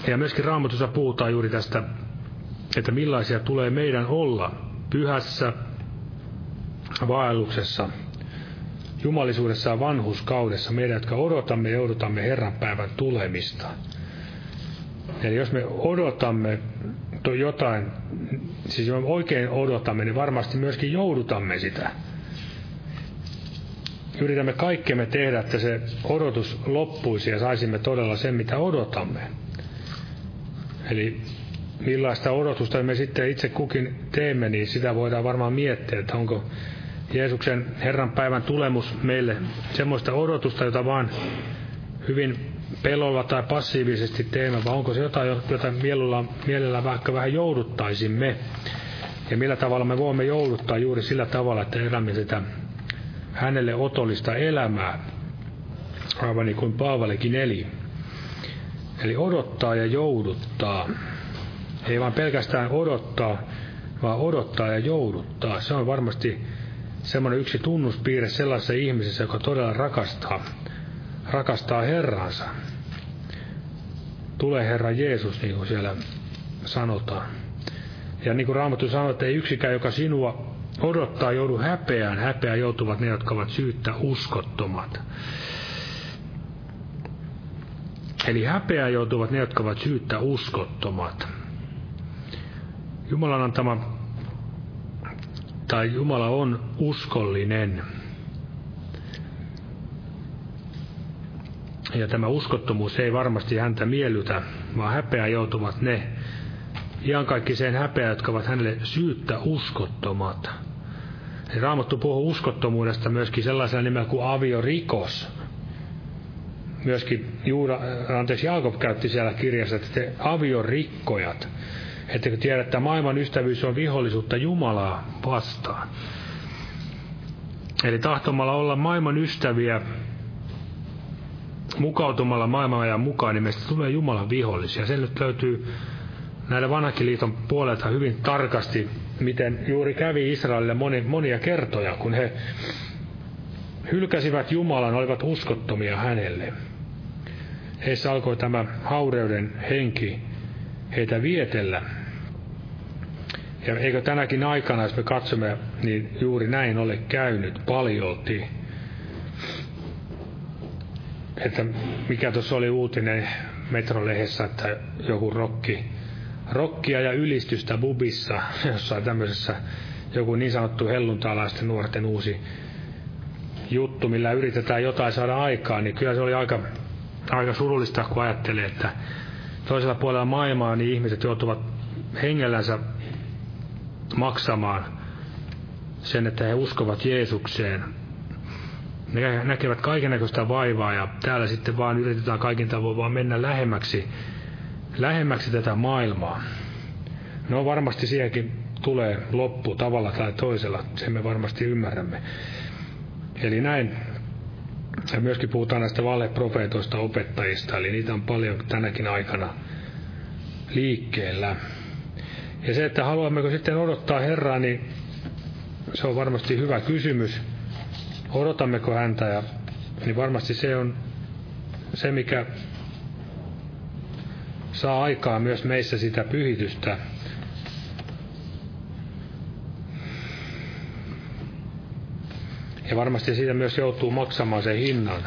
Ja myöskin Raamatussa puhutaan juuri tästä, että millaisia tulee meidän olla pyhässä vaelluksessa, jumalisuudessaan vanhuskaudessa, meidän, jotka odotamme ja odotamme Herran päivän tulemista. Eli jos me odotamme jotain, siis jos me oikein odotamme, niin varmasti myöskin joudutamme sitä. Yritämme kaikkemme tehdä, että se odotus loppuisi ja saisimme todella sen, mitä odotamme. Eli millaista odotusta me sitten itse kukin teemme, niin sitä voidaan varmaan miettiä, että onko Jeesuksen Herran päivän tulemus meille semmoista odotusta, jota vaan hyvin pelolla tai passiivisesti teemme, vai onko se jotain, jota mielellä, mielellä vaikka vähän jouduttaisimme? Ja millä tavalla me voimme jouduttaa juuri sillä tavalla, että elämme sitä hänelle otollista elämää, aivan niin kuin Paavalikin eli. Eli odottaa ja jouduttaa. Ei vaan pelkästään odottaa, vaan odottaa ja jouduttaa. Se on varmasti semmoinen yksi tunnuspiirre sellaisessa ihmisessä, joka todella rakastaa, rakastaa Herransa. Tulee Herra Jeesus, niin kuin siellä sanotaan. Ja niin kuin Raamattu sanoo, että ei yksikään, joka sinua odottaa, joudu häpeään. Häpeä joutuvat ne, jotka ovat syyttä uskottomat. Eli häpeä joutuvat ne, jotka ovat syyttä uskottomat. Jumalan antama tai Jumala on uskollinen. Ja tämä uskottomuus ei varmasti häntä miellytä, vaan häpeä joutuvat ne, sen häpeä, jotka ovat hänelle syyttä uskottomat. Raamattu puhuu uskottomuudesta myöskin sellaisella nimellä kuin aviorikos. Myöskin Juuda, anteeksi, Jaakob käytti siellä kirjassa, että te aviorikkojat. Ettekö tiedä, että maailman ystävyys on vihollisuutta Jumalaa vastaan? Eli tahtomalla olla maailman ystäviä, mukautumalla maailman ajan mukaan, niin meistä tulee Jumalan vihollisia. Se nyt löytyy näillä vanhakiliiton puolelta hyvin tarkasti, miten juuri kävi Israelille moni, monia kertoja, kun he hylkäsivät Jumalan, olivat uskottomia hänelle. Heissä alkoi tämä haureuden henki heitä vietellä. Ja eikö tänäkin aikana, jos me katsomme, niin juuri näin ole käynyt paljolti. Että mikä tuossa oli uutinen Metrolehdessä, että joku rokki, rokkia ja ylistystä bubissa, jossain tämmöisessä joku niin sanottu helluntalaisten nuorten uusi juttu, millä yritetään jotain saada aikaan, niin kyllä se oli aika, aika surullista, kun ajattelee, että toisella puolella maailmaa niin ihmiset joutuvat hengellänsä maksamaan sen, että he uskovat Jeesukseen. Ne näkevät kaikenlaista vaivaa ja täällä sitten vaan yritetään kaikin tavoin vaan mennä lähemmäksi, lähemmäksi tätä maailmaa. No varmasti siihenkin tulee loppu tavalla tai toisella, sen me varmasti ymmärrämme. Eli näin. Ja myöskin puhutaan näistä valeprofeetoista opettajista, eli niitä on paljon tänäkin aikana liikkeellä. Ja se, että haluammeko sitten odottaa Herraa, niin se on varmasti hyvä kysymys. Odotammeko häntä, ja, niin varmasti se on se, mikä saa aikaa myös meissä sitä pyhitystä, Ja varmasti siitä myös joutuu maksamaan sen hinnan.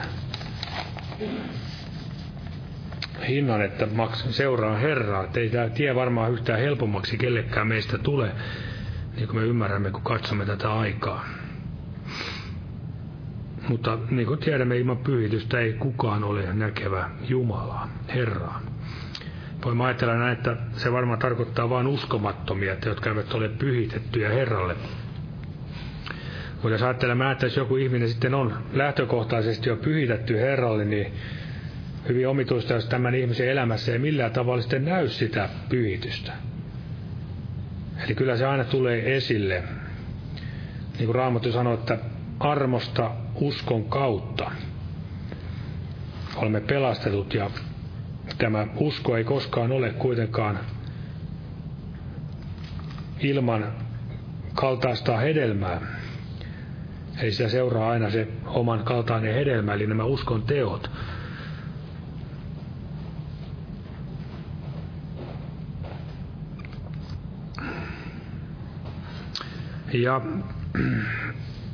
Hinnan, että maks- seuraa Herraa. Ei tämä tie varmaan yhtään helpommaksi kellekään meistä tule, niin kuin me ymmärrämme, kun katsomme tätä aikaa. Mutta niin kuin tiedämme, ilman pyhitystä ei kukaan ole näkevä Jumalaa, Herraa. Voimme ajatella näin, että se varmaan tarkoittaa vain uskomattomia, että jotka eivät ole pyhitettyjä Herralle mutta jos ajattelemme, että jos joku ihminen sitten on lähtökohtaisesti jo pyhitetty Herralle, niin hyvin omituista, jos tämän ihmisen elämässä ei millään tavalla sitten näy sitä pyhitystä. Eli kyllä se aina tulee esille. Niin kuin Raamattu sanoo, että armosta uskon kautta olemme pelastetut ja tämä usko ei koskaan ole kuitenkaan ilman kaltaista hedelmää. Eli sitä seuraa aina se oman kaltainen hedelmä, eli nämä uskon teot. Ja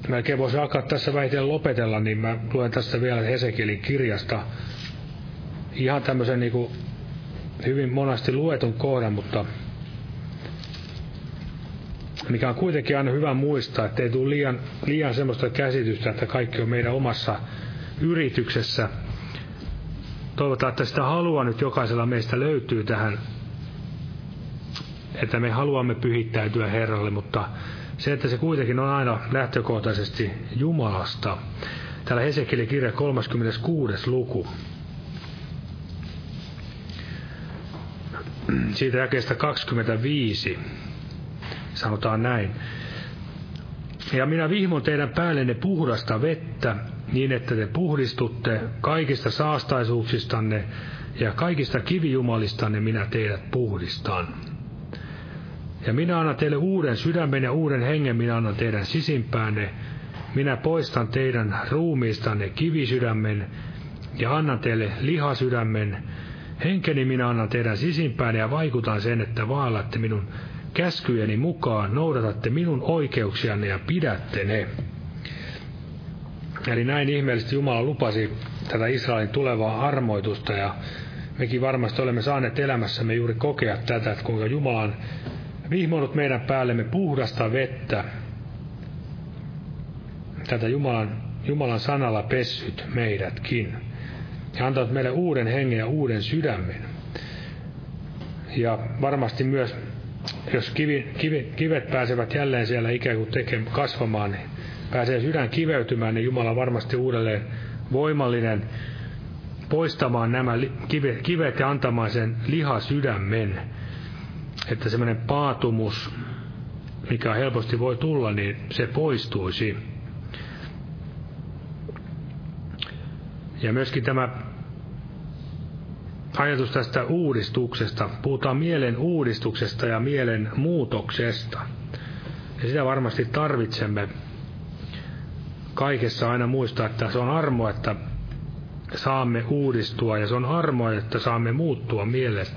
melkein voisi alkaa tässä väitellä lopetella, niin mä luen tässä vielä Hesekielin kirjasta ihan tämmöisen niin kuin hyvin monasti luetun kohdan, mutta mikä on kuitenkin aina hyvä muistaa, että ei tule liian, liian semmoista käsitystä, että kaikki on meidän omassa yrityksessä. Toivotaan, että sitä halua nyt jokaisella meistä löytyy tähän, että me haluamme pyhittäytyä Herralle, mutta se, että se kuitenkin on aina lähtökohtaisesti Jumalasta. Täällä Hesekielin kirja 36. luku. Siitä jakeesta 25 sanotaan näin. Ja minä vihmon teidän päällenne puhdasta vettä, niin että te puhdistutte kaikista saastaisuuksistanne ja kaikista kivijumalistanne minä teidät puhdistan. Ja minä annan teille uuden sydämen ja uuden hengen minä annan teidän sisimpäänne. Minä poistan teidän ruumiistanne kivisydämen ja annan teille lihasydämen. Henkeni minä annan teidän sisimpäänne ja vaikutan sen, että vaalatte minun käskyjeni mukaan noudatatte minun oikeuksianne ja pidätte ne. Eli näin ihmeellisesti Jumala lupasi tätä Israelin tulevaa armoitusta ja mekin varmasti olemme saaneet elämässämme juuri kokea tätä, että kuinka Jumala on vihmonut meidän päällemme puhdasta vettä. Tätä Jumalan, Jumalan sanalla pessyt meidätkin. Ja antavat meille uuden hengen ja uuden sydämen. Ja varmasti myös jos kivi, kivi, kivet pääsevät jälleen siellä ikään kuin tekemään, kasvamaan, niin pääsee sydän kiveytymään, niin Jumala varmasti uudelleen voimallinen poistamaan nämä kivet, kivet ja antamaan sen lihasydämen, että semmoinen paatumus, mikä helposti voi tulla, niin se poistuisi. Ja myöskin tämä ajatus tästä uudistuksesta. Puhutaan mielen uudistuksesta ja mielen muutoksesta. Ja sitä varmasti tarvitsemme kaikessa aina muistaa, että se on armo, että saamme uudistua ja se on armoa, että saamme muuttua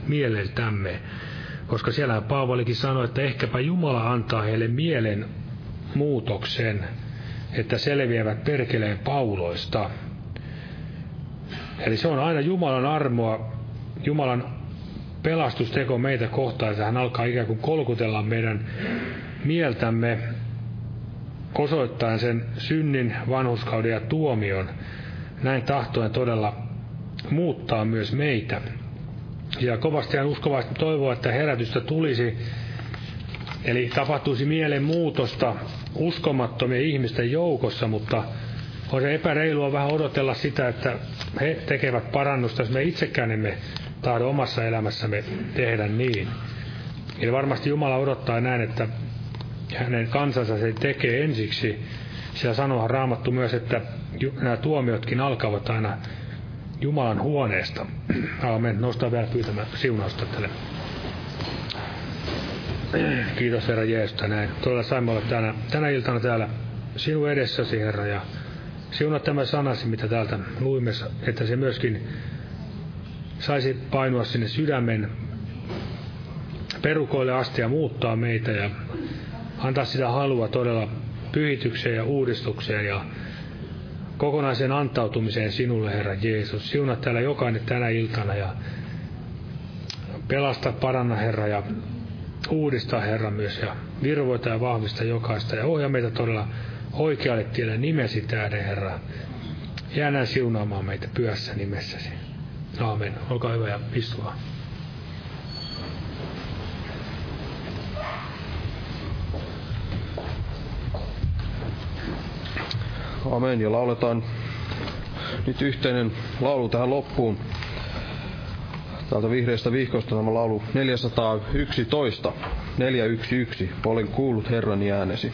mieleltämme. Koska siellä Paavalikin sanoi, että ehkäpä Jumala antaa heille mielen muutoksen, että selviävät perkeleen pauloista. Eli se on aina Jumalan armoa, Jumalan pelastusteko meitä kohtaan, että hän alkaa ikään kuin kolkutella meidän mieltämme osoittaen sen synnin, vanhuskauden ja tuomion. Näin tahtoen todella muuttaa myös meitä. Ja kovasti hän uskovasti toivoo, että herätystä tulisi, eli tapahtuisi mielen muutosta uskomattomien ihmisten joukossa, mutta on se epäreilua vähän odotella sitä, että he tekevät parannusta, jos me itsekään emme tahdo omassa elämässämme tehdä niin. Eli varmasti Jumala odottaa näin, että hänen kansansa se tekee ensiksi. Siellä sanoa raamattu myös, että nämä tuomiotkin alkavat aina Jumalan huoneesta. Aamen. Nostaa vielä pyytämään siunausta tälle. Kiitos Herra Jeesus näin. Todella saimme olla tänä, tänä iltana täällä sinun edessäsi Herra ja siunaa tämä sanasi, mitä täältä luimme, että se myöskin saisi painua sinne sydämen perukoille asti ja muuttaa meitä ja antaa sitä halua todella pyhitykseen ja uudistukseen ja kokonaiseen antautumiseen sinulle, Herra Jeesus. Siunaa täällä jokainen tänä iltana ja pelasta, paranna, Herra, ja uudista, Herra, myös ja virvoita ja vahvista jokaista ja ohjaa meitä todella oikealle tielle nimesi tähden, Herra. Jää näin siunaamaan meitä pyössä nimessäsi. Aamen. Olkaa hyvä ja istua. Amen. Ja lauletaan nyt yhteinen laulu tähän loppuun. Täältä vihreästä vihkosta tämä laulu 411. 411. Olen kuullut Herrani äänesi.